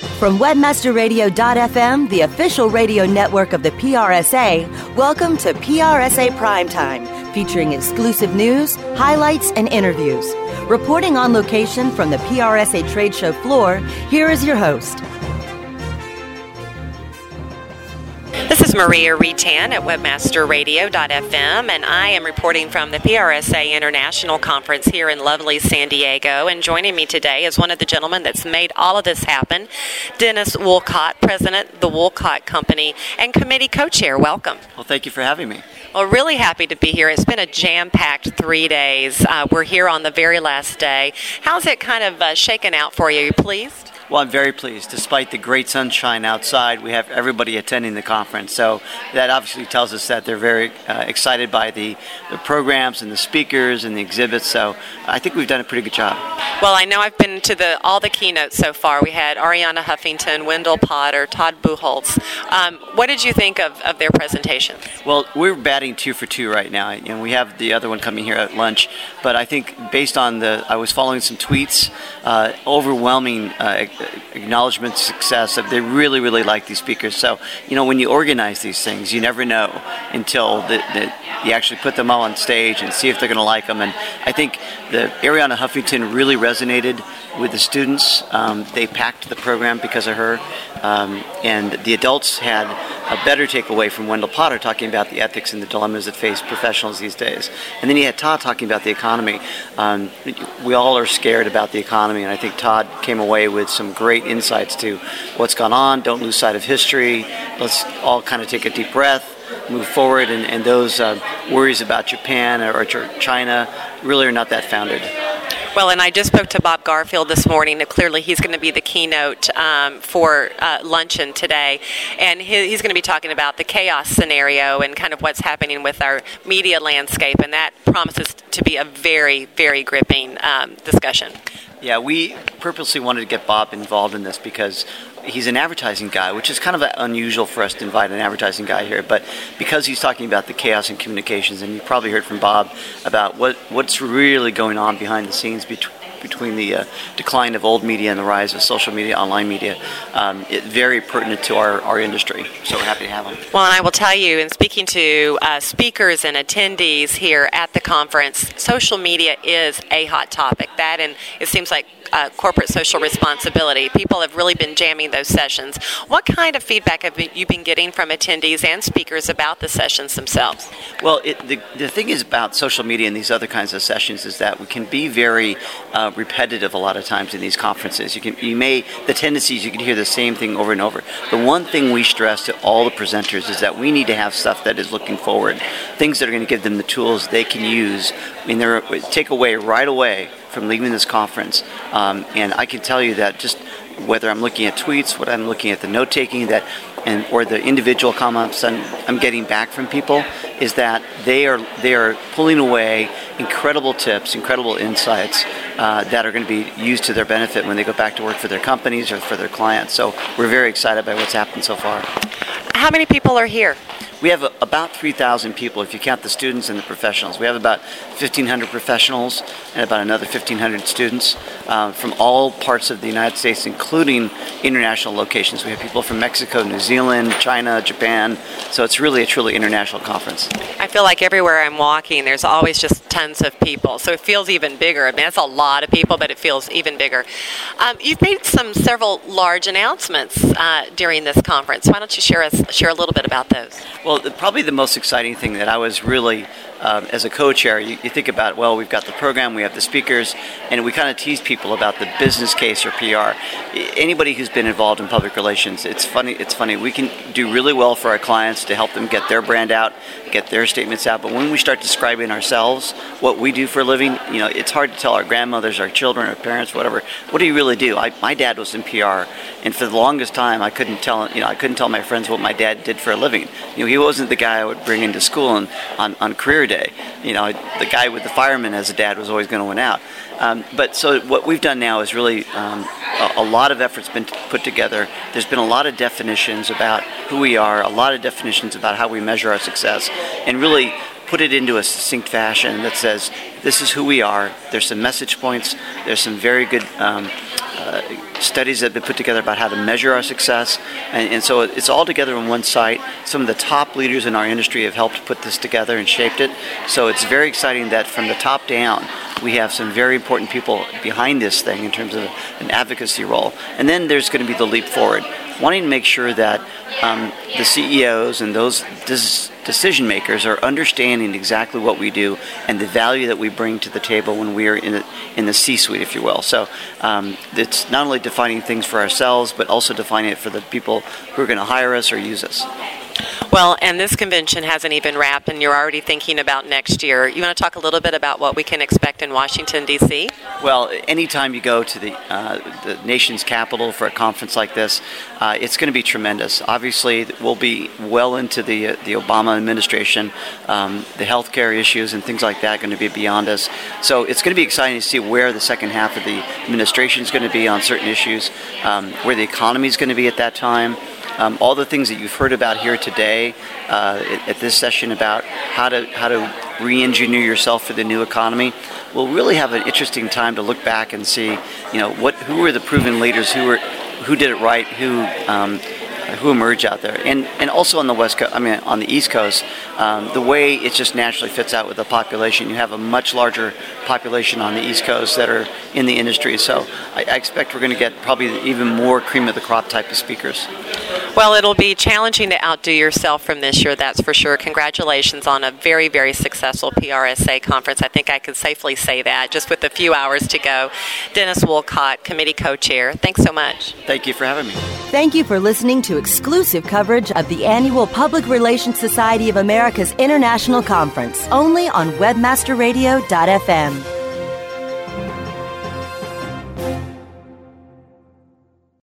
From webmasterradio.fm, the official radio network of the PRSA, welcome to PRSA Primetime, featuring exclusive news, highlights, and interviews. Reporting on location from the PRSA trade show floor, here is your host, is Maria Retan at webmasterradio.fm, and I am reporting from the PRSA International Conference here in lovely San Diego. And joining me today is one of the gentlemen that's made all of this happen, Dennis Woolcott, President of the Woolcott Company and Committee Co-Chair. Welcome. Well, thank you for having me. Well, really happy to be here. It's been a jam-packed three days. Uh, we're here on the very last day. How's it kind of uh, shaken out for you? Are you pleased? Well, I'm very pleased. Despite the great sunshine outside, we have everybody attending the conference. So that obviously tells us that they're very uh, excited by the, the programs and the speakers and the exhibits. So I think we've done a pretty good job. Well, I know I've been to the all the keynotes so far. We had Arianna Huffington, Wendell Potter, Todd Buchholz. Um, what did you think of, of their presentation? Well, we're batting two for two right now, and we have the other one coming here at lunch. But I think based on the, I was following some tweets, uh, overwhelming uh, acknowledgement success they really really like these speakers. So you know when you organize these things you never know until the, the, you actually put them all on stage and see if they're going to like them. And i think the arianna huffington really resonated with the students. Um, they packed the program because of her. Um, and the adults had a better takeaway from wendell potter talking about the ethics and the dilemmas that face professionals these days. And then you had todd talking about the economy. Um, we all are scared about the economy and i think todd came away with some great insights to what's gone on. Don't lose sight of history. Let's all kind of take a deep breath, move forward, and, and those uh, worries about Japan or, or China really are not that founded. Well, and I just spoke to Bob Garfield this morning. Clearly he's going to be the keynote um, for uh, luncheon today, and he, he's going to be talking about the chaos scenario and kind of what's happening with our media landscape, and that promises to be a very, very gripping um, discussion. Yeah, we purposely wanted to get Bob involved in this because he's an advertising guy, which is kind of unusual for us to invite an advertising guy here. But because he's talking about the chaos in communications, and you probably heard from Bob about what what's really going on behind the scenes between between the uh, decline of old media and the rise of social media, online media, um, it, very pertinent to our, our industry. So we're happy to have him. Well, and I will tell you, in speaking to uh, speakers and attendees here at the conference, social media is a hot topic. That and it seems like uh, corporate social responsibility. People have really been jamming those sessions. What kind of feedback have you been getting from attendees and speakers about the sessions themselves? Well, it, the, the thing is about social media and these other kinds of sessions is that we can be very uh, repetitive a lot of times in these conferences. You can, you may, the tendencies you can hear the same thing over and over. The one thing we stress to all the presenters is that we need to have stuff that is looking forward, things that are going to give them the tools they can use in their take away right away from leaving this conference. Um, and I can tell you that just whether I'm looking at tweets, what I'm looking at the note taking that, and or the individual comments I'm, I'm getting back from people, is that they are they are pulling away incredible tips, incredible insights uh, that are going to be used to their benefit when they go back to work for their companies or for their clients. So we're very excited by what's happened so far. How many people are here? We have about 3,000 people if you count the students and the professionals. We have about 1,500 professionals and about another 1,500 students uh, from all parts of the United States, including international locations. We have people from Mexico, New Zealand, China, Japan. So it's really a truly international conference. I feel like everywhere I'm walking, there's always just tons of people. So it feels even bigger. I mean, that's a lot of people, but it feels even bigger. Um, you've made some several large announcements uh, during this conference. Why don't you share us share a little bit about those? Well, well, probably the most exciting thing that I was really um, as a co-chair, you, you, think about well, we've got the program, we have the speakers, and we kind of tease people about the business case or PR. Anybody who's been involved in public relations, it's funny. It's funny. We can do really well for our clients to help them get their brand out, get their statements out. But when we start describing ourselves, what we do for a living, you know, it's hard to tell our grandmothers, our children, our parents, whatever. What do you really do? I, my dad was in PR, and for the longest time, I couldn't tell. You know, I couldn't tell my friends what my dad did for a living. You know, he wasn't the guy I would bring into school and on, on career You know, the guy with the fireman as a dad was always going to win out. Um, but so what we've done now is really um, a, a, lot of effort's been put together. There's been a lot of definitions about who we are, a lot of definitions about how we measure our success, and really put it into a succinct fashion that says this is who we are. There's some message points. There's some very good um, uh, studies that have been put together about how to measure our success. And, and, so it's all together on one site. Some of the top leaders in our industry have helped put this together and shaped it. So it's very exciting that from the top down, we have some very important people behind this thing in terms of an advocacy role. And then there's going to be the leap forward, wanting to make sure that um, the CEOs and those dis- decision makers are understanding exactly what we do and the value that we bring to the table when we are in the, in the C-suite, if you will. So um, it's not only defining things for ourselves, but also defining it for the people who are going to hire us or use us. Well, and this convention hasn't even wrapped, and you're already thinking about next year. You want to talk a little bit about what we can expect in Washington, D.C.? Well, anytime you go to the, uh, the nation's capital for a conference like this, uh, it's going to be tremendous. Obviously, we'll be well into the, uh, the Obama administration. Um, the healthcare issues and things like that are going to be beyond us. So it's going to be exciting to see where the second half of the administration is going to be on certain issues, um, where the economy is going to be at that time. Um, all the things that you've heard about here today uh, at, this session about how to how to re-engineer yourself for the new economy, we'll really have an interesting time to look back and see, you know, what who were the proven leaders who were who did it right, who um, who emerge out there, and and also on the west coast. I mean, on the east coast, um, the way it just naturally fits out with the population. You have a much larger population on the east coast that are in the industry, so I, I expect we're going to get probably even more cream of the crop type of speakers. Well, it'll be challenging to outdo yourself from this year, that's for sure. Congratulations on a very, very successful PRSA conference. I think I can safely say that just with a few hours to go. Dennis Wolcott, committee co chair, thanks so much. Thank you for having me. Thank you for listening to exclusive coverage of the annual Public Relations Society of America's International Conference, only on WebmasterRadio.fm.